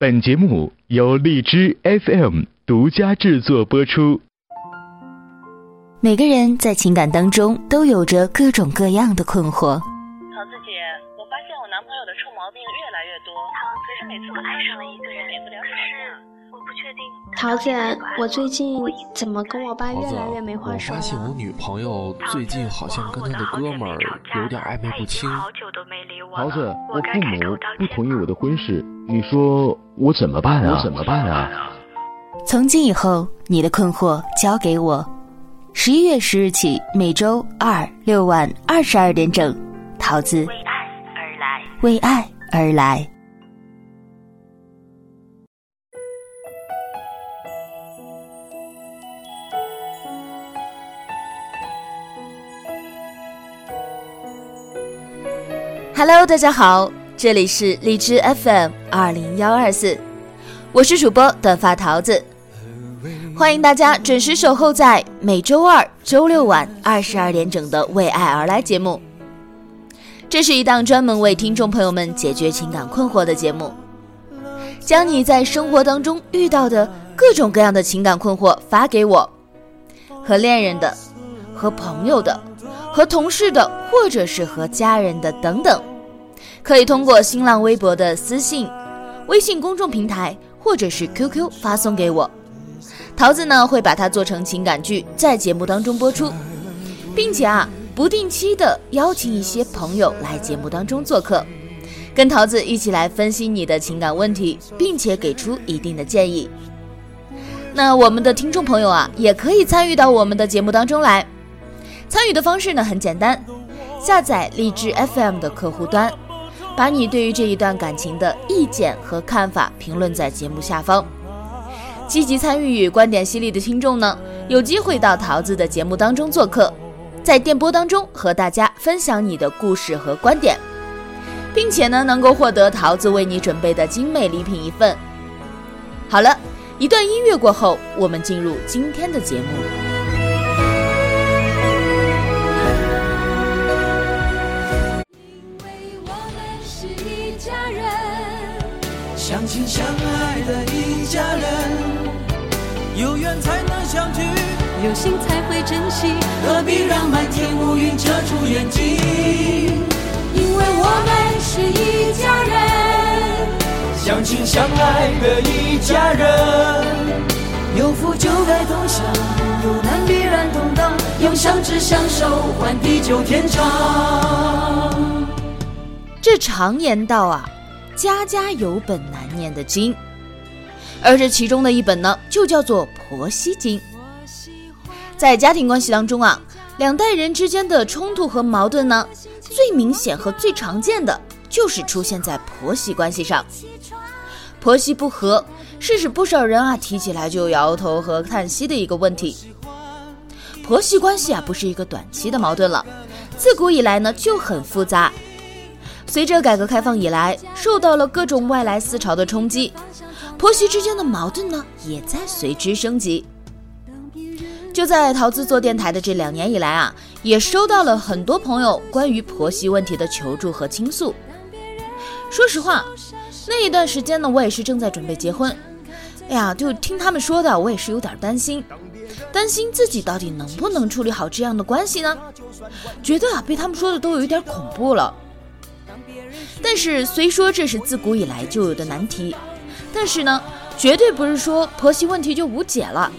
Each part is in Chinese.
本节目由荔枝 FM 独家制作播出。每个人在情感当中都有着各种各样的困惑。桃子姐，我发现我男朋友的臭毛病越来越多，可是每次我爱上了一个人，免不了吵架。桃子，我最近怎么跟我爸越来越没话说了？我发现我女朋友最近好像跟她的哥们儿有点暧昧不清。桃子，我父母不同意我的婚事，你说我怎么办啊？我怎么办啊？从今以后，你的困惑交给我。十一月十日起，每周二六晚二十二点整，桃子为爱而来，为爱而来。Hello，大家好，这里是荔枝 FM 二零幺二四，我是主播短发桃子，欢迎大家准时守候在每周二、周六晚二十二点整的《为爱而来》节目。这是一档专门为听众朋友们解决情感困惑的节目，将你在生活当中遇到的各种各样的情感困惑发给我，和恋人的，和朋友的，和同事的，或者是和家人的等等。可以通过新浪微博的私信、微信公众平台或者是 QQ 发送给我，桃子呢会把它做成情感剧，在节目当中播出，并且啊不定期的邀请一些朋友来节目当中做客，跟桃子一起来分析你的情感问题，并且给出一定的建议。那我们的听众朋友啊也可以参与到我们的节目当中来，参与的方式呢很简单，下载荔枝 FM 的客户端。把你对于这一段感情的意见和看法评论在节目下方，积极参与与观点犀利的听众呢，有机会到桃子的节目当中做客，在电波当中和大家分享你的故事和观点，并且呢，能够获得桃子为你准备的精美礼品一份。好了，一段音乐过后，我们进入今天的节目。相亲相爱的一家人，有缘才能相聚，有心才会珍惜，何必让满天乌云遮住眼睛？因为我们是一家人，相亲相爱的一家人，有福就该同享，有难必然同当，用相知相守换地久天长。这常言道啊。家家有本难念的经，而这其中的一本呢，就叫做婆媳经。在家庭关系当中啊，两代人之间的冲突和矛盾呢，最明显和最常见的就是出现在婆媳关系上。婆媳不和是使不少人啊提起来就摇头和叹息的一个问题。婆媳关系啊，不是一个短期的矛盾了，自古以来呢就很复杂。随着改革开放以来，受到了各种外来思潮的冲击，婆媳之间的矛盾呢，也在随之升级。就在桃子做电台的这两年以来啊，也收到了很多朋友关于婆媳问题的求助和倾诉。说实话，那一段时间呢，我也是正在准备结婚，哎呀，就听他们说的，我也是有点担心，担心自己到底能不能处理好这样的关系呢？觉得啊，被他们说的都有一点恐怖了。但是，虽说这是自古以来就有的难题，但是呢，绝对不是说婆媳问题就无解了。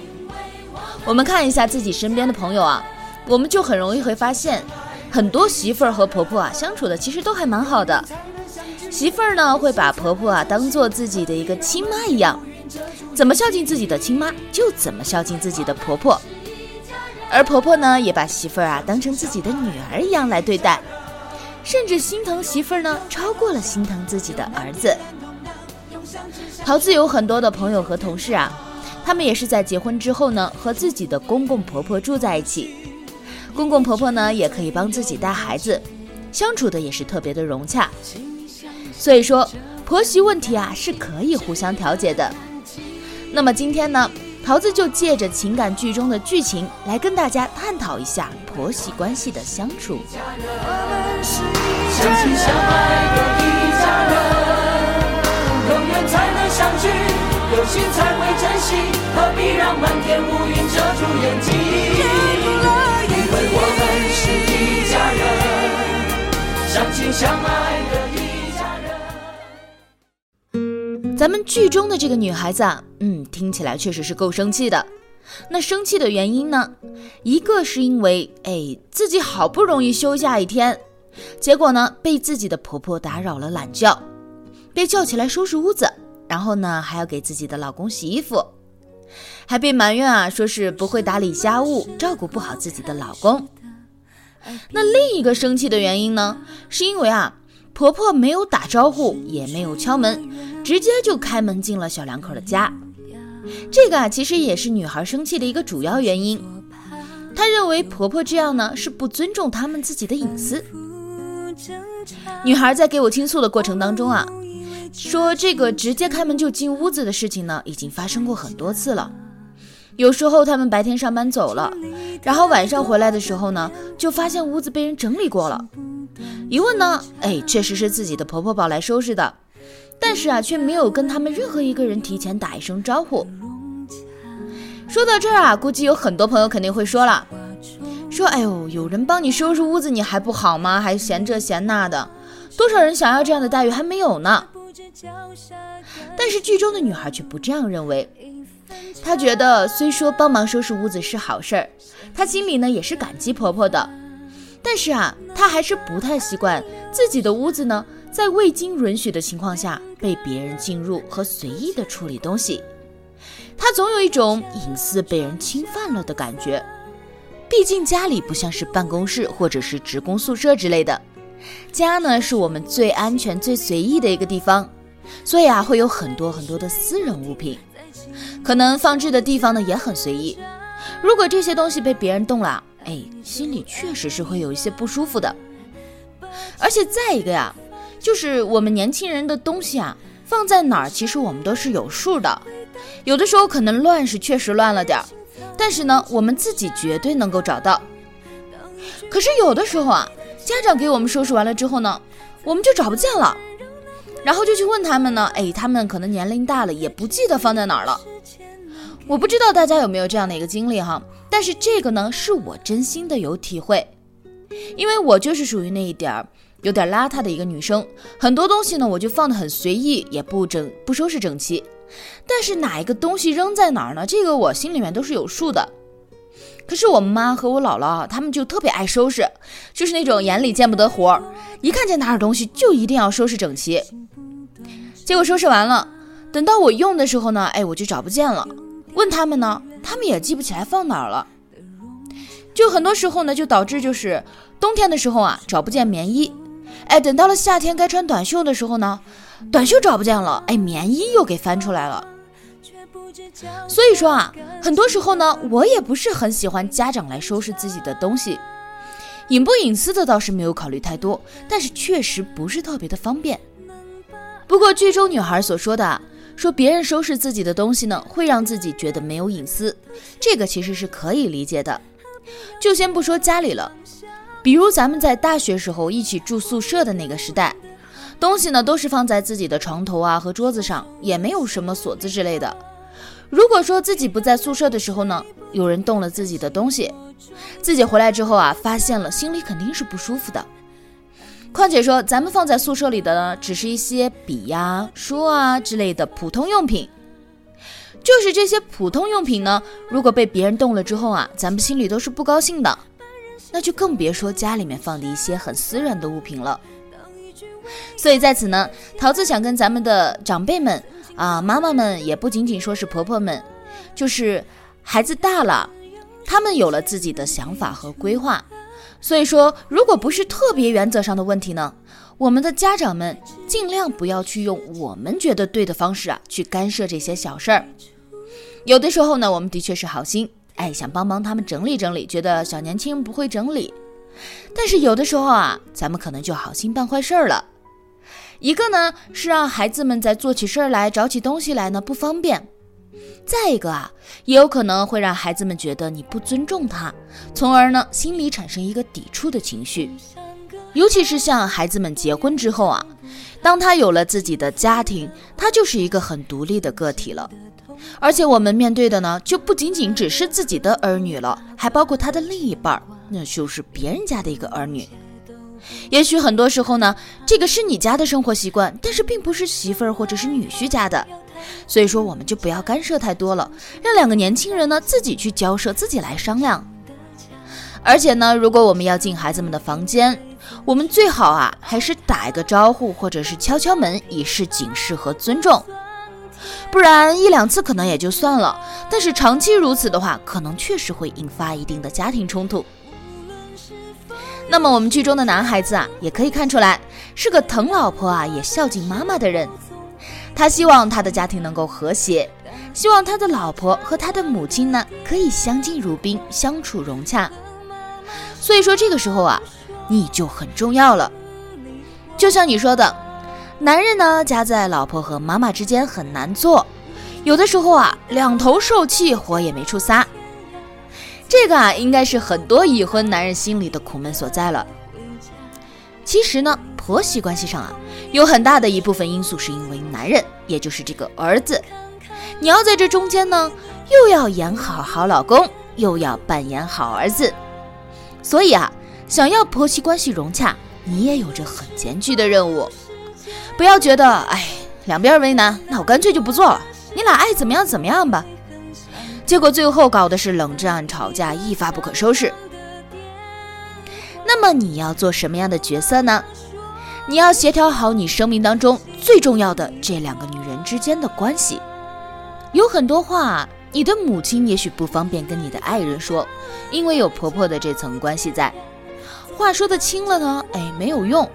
我们看一下自己身边的朋友啊，我们就很容易会发现，很多媳妇儿和婆婆啊相处的其实都还蛮好的。媳妇儿呢会把婆婆啊当做自己的一个亲妈一样，怎么孝敬自己的亲妈就怎么孝敬自己的婆婆，而婆婆呢也把媳妇儿啊当成自己的女儿一样来对待。甚至心疼媳妇儿呢，超过了心疼自己的儿子。桃子有很多的朋友和同事啊，他们也是在结婚之后呢，和自己的公公婆婆住在一起。公公婆婆呢，也可以帮自己带孩子，相处的也是特别的融洽。所以说，婆媳问题啊，是可以互相调解的。那么今天呢？桃子就借着情感剧中的剧情来跟大家探讨一下婆媳关系的相处。相亲相爱的一家人，有缘才能相心才会珍惜，何必让漫天乌云遮住眼睛？因为我们是一家人，相亲相爱的一家人。咱们剧中的这个女孩子啊，嗯，听起来确实是够生气的。那生气的原因呢？一个是因为，哎，自己好不容易休假一天，结果呢，被自己的婆婆打扰了懒觉，被叫起来收拾屋子。然后呢，还要给自己的老公洗衣服，还被埋怨啊，说是不会打理家务，照顾不好自己的老公。那另一个生气的原因呢，是因为啊，婆婆没有打招呼，也没有敲门，直接就开门进了小两口的家。这个啊，其实也是女孩生气的一个主要原因。她认为婆婆这样呢，是不尊重他们自己的隐私。女孩在给我倾诉的过程当中啊。说这个直接开门就进屋子的事情呢，已经发生过很多次了。有时候他们白天上班走了，然后晚上回来的时候呢，就发现屋子被人整理过了。一问呢，哎，确实是自己的婆婆宝来收拾的，但是啊，却没有跟他们任何一个人提前打一声招呼。说到这儿啊，估计有很多朋友肯定会说了，说哎呦，有人帮你收拾屋子，你还不好吗？还嫌这嫌那的，多少人想要这样的待遇还没有呢？但是剧中的女孩却不这样认为，她觉得虽说帮忙收拾屋子是好事儿，她心里呢也是感激婆婆的，但是啊，她还是不太习惯自己的屋子呢在未经允许的情况下被别人进入和随意的处理东西，他总有一种隐私被人侵犯了的感觉。毕竟家里不像是办公室或者是职工宿舍之类的，家呢是我们最安全、最随意的一个地方。所以啊，会有很多很多的私人物品，可能放置的地方呢也很随意。如果这些东西被别人动了，哎，心里确实是会有一些不舒服的。而且再一个呀，就是我们年轻人的东西啊，放在哪儿，其实我们都是有数的。有的时候可能乱是确实乱了点儿，但是呢，我们自己绝对能够找到。可是有的时候啊，家长给我们收拾完了之后呢，我们就找不见了。然后就去问他们呢，哎，他们可能年龄大了，也不记得放在哪儿了。我不知道大家有没有这样的一个经历哈，但是这个呢，是我真心的有体会，因为我就是属于那一点儿有点邋遢的一个女生，很多东西呢我就放的很随意，也不整不收拾整齐。但是哪一个东西扔在哪儿呢？这个我心里面都是有数的。可是我妈和我姥姥啊，他们就特别爱收拾，就是那种眼里见不得活儿，一看见哪点东西就一定要收拾整齐。结果收拾完了，等到我用的时候呢，哎，我就找不见了。问他们呢，他们也记不起来放哪儿了。就很多时候呢，就导致就是冬天的时候啊，找不见棉衣，哎，等到了夏天该穿短袖的时候呢，短袖找不见了，哎，棉衣又给翻出来了。所以说啊，很多时候呢，我也不是很喜欢家长来收拾自己的东西，隐不隐私的倒是没有考虑太多，但是确实不是特别的方便。不过剧中女孩所说的，说别人收拾自己的东西呢，会让自己觉得没有隐私，这个其实是可以理解的。就先不说家里了，比如咱们在大学时候一起住宿舍的那个时代，东西呢都是放在自己的床头啊和桌子上，也没有什么锁子之类的。如果说自己不在宿舍的时候呢，有人动了自己的东西，自己回来之后啊，发现了，心里肯定是不舒服的。况且说，咱们放在宿舍里的呢，只是一些笔呀、书啊之类的普通用品，就是这些普通用品呢，如果被别人动了之后啊，咱们心里都是不高兴的，那就更别说家里面放的一些很私人的物品了。所以在此呢，桃子想跟咱们的长辈们。啊，妈妈们也不仅仅说是婆婆们，就是孩子大了，他们有了自己的想法和规划。所以说，如果不是特别原则上的问题呢，我们的家长们尽量不要去用我们觉得对的方式啊去干涉这些小事儿。有的时候呢，我们的确是好心，哎，想帮帮他们整理整理，觉得小年轻不会整理。但是有的时候啊，咱们可能就好心办坏事了。一个呢是让孩子们在做起事儿来、找起东西来呢不方便；再一个啊，也有可能会让孩子们觉得你不尊重他，从而呢心里产生一个抵触的情绪。尤其是像孩子们结婚之后啊，当他有了自己的家庭，他就是一个很独立的个体了。而且我们面对的呢，就不仅仅只是自己的儿女了，还包括他的另一半，那就是别人家的一个儿女。也许很多时候呢，这个是你家的生活习惯，但是并不是媳妇儿或者是女婿家的，所以说我们就不要干涉太多了，让两个年轻人呢自己去交涉，自己来商量。而且呢，如果我们要进孩子们的房间，我们最好啊还是打一个招呼，或者是敲敲门，以示警示和尊重。不然一两次可能也就算了，但是长期如此的话，可能确实会引发一定的家庭冲突。那么我们剧中的男孩子啊，也可以看出来是个疼老婆啊，也孝敬妈妈的人。他希望他的家庭能够和谐，希望他的老婆和他的母亲呢可以相敬如宾，相处融洽。所以说这个时候啊，你就很重要了。就像你说的。男人呢，夹在老婆和妈妈之间很难做，有的时候啊，两头受气，火也没处撒。这个啊，应该是很多已婚男人心里的苦闷所在了。其实呢，婆媳关系上啊，有很大的一部分因素是因为男人，也就是这个儿子，你要在这中间呢，又要演好好老公，又要扮演好儿子，所以啊，想要婆媳关系融洽，你也有着很艰巨的任务。不要觉得哎，两边为难，那我干脆就不做了。你俩爱怎么样怎么样吧。结果最后搞的是冷战、吵架，一发不可收拾。那么你要做什么样的角色呢？你要协调好你生命当中最重要的这两个女人之间的关系。有很多话，你的母亲也许不方便跟你的爱人说，因为有婆婆的这层关系在。话说的轻了呢，哎，没有用。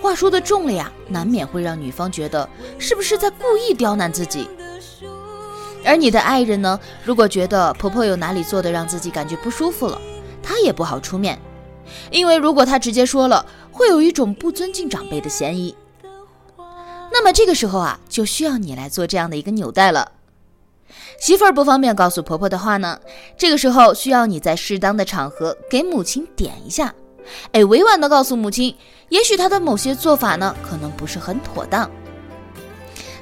话说的重了呀，难免会让女方觉得是不是在故意刁难自己。而你的爱人呢，如果觉得婆婆有哪里做的让自己感觉不舒服了，她也不好出面，因为如果她直接说了，会有一种不尊敬长辈的嫌疑。那么这个时候啊，就需要你来做这样的一个纽带了。媳妇儿不方便告诉婆婆的话呢，这个时候需要你在适当的场合给母亲点一下。哎，委婉的告诉母亲，也许他的某些做法呢，可能不是很妥当。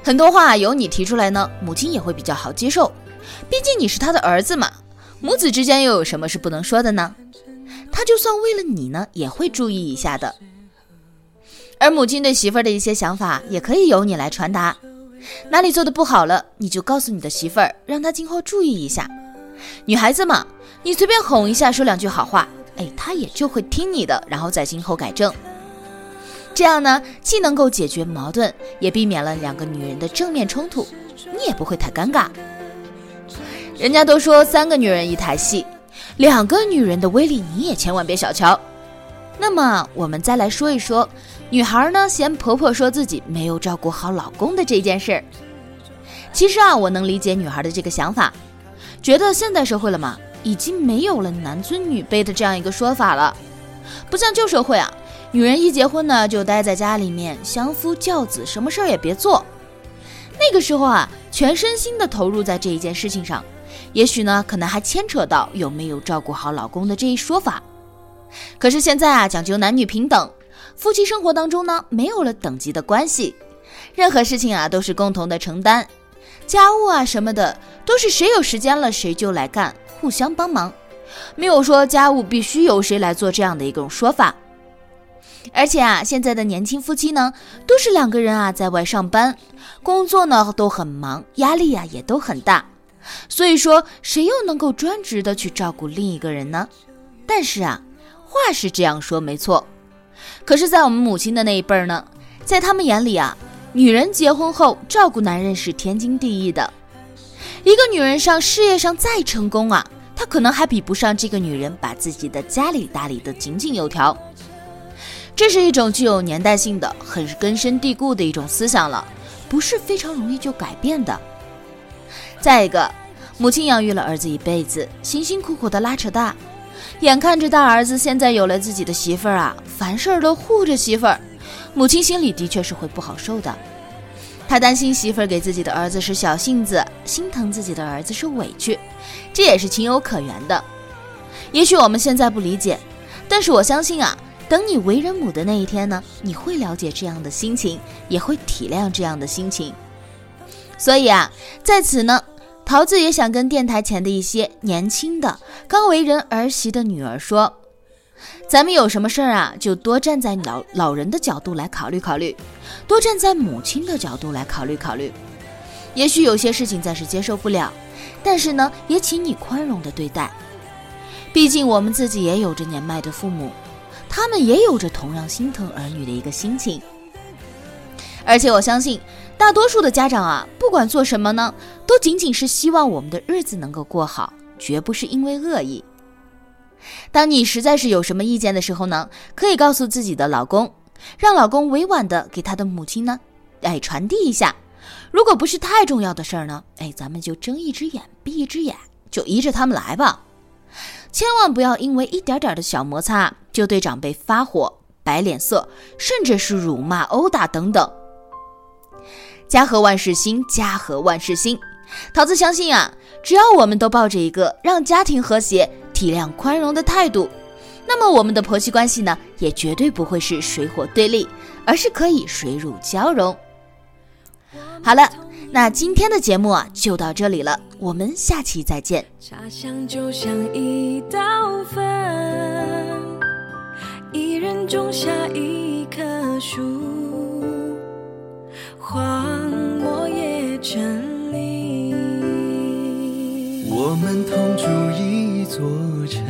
很多话由你提出来呢，母亲也会比较好接受。毕竟你是他的儿子嘛，母子之间又有什么是不能说的呢？他就算为了你呢，也会注意一下的。而母亲对媳妇儿的一些想法，也可以由你来传达。哪里做的不好了，你就告诉你的媳妇儿，让她今后注意一下。女孩子嘛，你随便哄一下，说两句好话。哎，她也就会听你的，然后在今后改正。这样呢，既能够解决矛盾，也避免了两个女人的正面冲突，你也不会太尴尬。人家都说三个女人一台戏，两个女人的威力你也千万别小瞧。那么我们再来说一说，女孩呢嫌婆婆说自己没有照顾好老公的这件事儿。其实啊，我能理解女孩的这个想法，觉得现代社会了嘛。已经没有了男尊女卑的这样一个说法了，不像旧社会啊，女人一结婚呢就待在家里面相夫教子，什么事儿也别做。那个时候啊，全身心的投入在这一件事情上，也许呢可能还牵扯到有没有照顾好老公的这一说法。可是现在啊，讲究男女平等，夫妻生活当中呢没有了等级的关系，任何事情啊都是共同的承担，家务啊什么的都是谁有时间了谁就来干。互相帮忙，没有说家务必须由谁来做这样的一种说法。而且啊，现在的年轻夫妻呢，都是两个人啊在外上班，工作呢都很忙，压力呀也都很大。所以说，谁又能够专职的去照顾另一个人呢？但是啊，话是这样说没错，可是，在我们母亲的那一辈儿呢，在他们眼里啊，女人结婚后照顾男人是天经地义的。一个女人上事业上再成功啊，她可能还比不上这个女人把自己的家里打理得井井有条。这是一种具有年代性的、很是根深蒂固的一种思想了，不是非常容易就改变的。再一个，母亲养育了儿子一辈子，辛辛苦苦的拉扯大，眼看着大儿子现在有了自己的媳妇儿啊，凡事都护着媳妇儿，母亲心里的确是会不好受的。他担心媳妇儿给自己的儿子是小性子，心疼自己的儿子受委屈，这也是情有可原的。也许我们现在不理解，但是我相信啊，等你为人母的那一天呢，你会了解这样的心情，也会体谅这样的心情。所以啊，在此呢，桃子也想跟电台前的一些年轻的、刚为人儿媳的女儿说：“咱们有什么事儿啊，就多站在老老人的角度来考虑考虑，多站在母亲的角度来考虑考虑。也许有些事情暂时接受不了，但是呢，也请你宽容的对待。毕竟我们自己也有着年迈的父母，他们也有着同样心疼儿女的一个心情。而且我相信。”大多数的家长啊，不管做什么呢，都仅仅是希望我们的日子能够过好，绝不是因为恶意。当你实在是有什么意见的时候呢，可以告诉自己的老公，让老公委婉的给他的母亲呢，哎，传递一下。如果不是太重要的事儿呢，哎，咱们就睁一只眼闭一只眼，就依着他们来吧。千万不要因为一点点的小摩擦就对长辈发火、摆脸色，甚至是辱骂、殴打等等。家和万事兴，家和万事兴。桃子相信啊，只要我们都抱着一个让家庭和谐、体谅宽容的态度，那么我们的婆媳关系呢，也绝对不会是水火对立，而是可以水乳交融。好了，那今天的节目啊，就到这里了，我们下期再见。茶香就像一道粉，一人种下一棵树。荒漠也成林。我们同住一座城，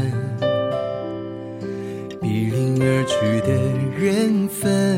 比邻而居的缘分，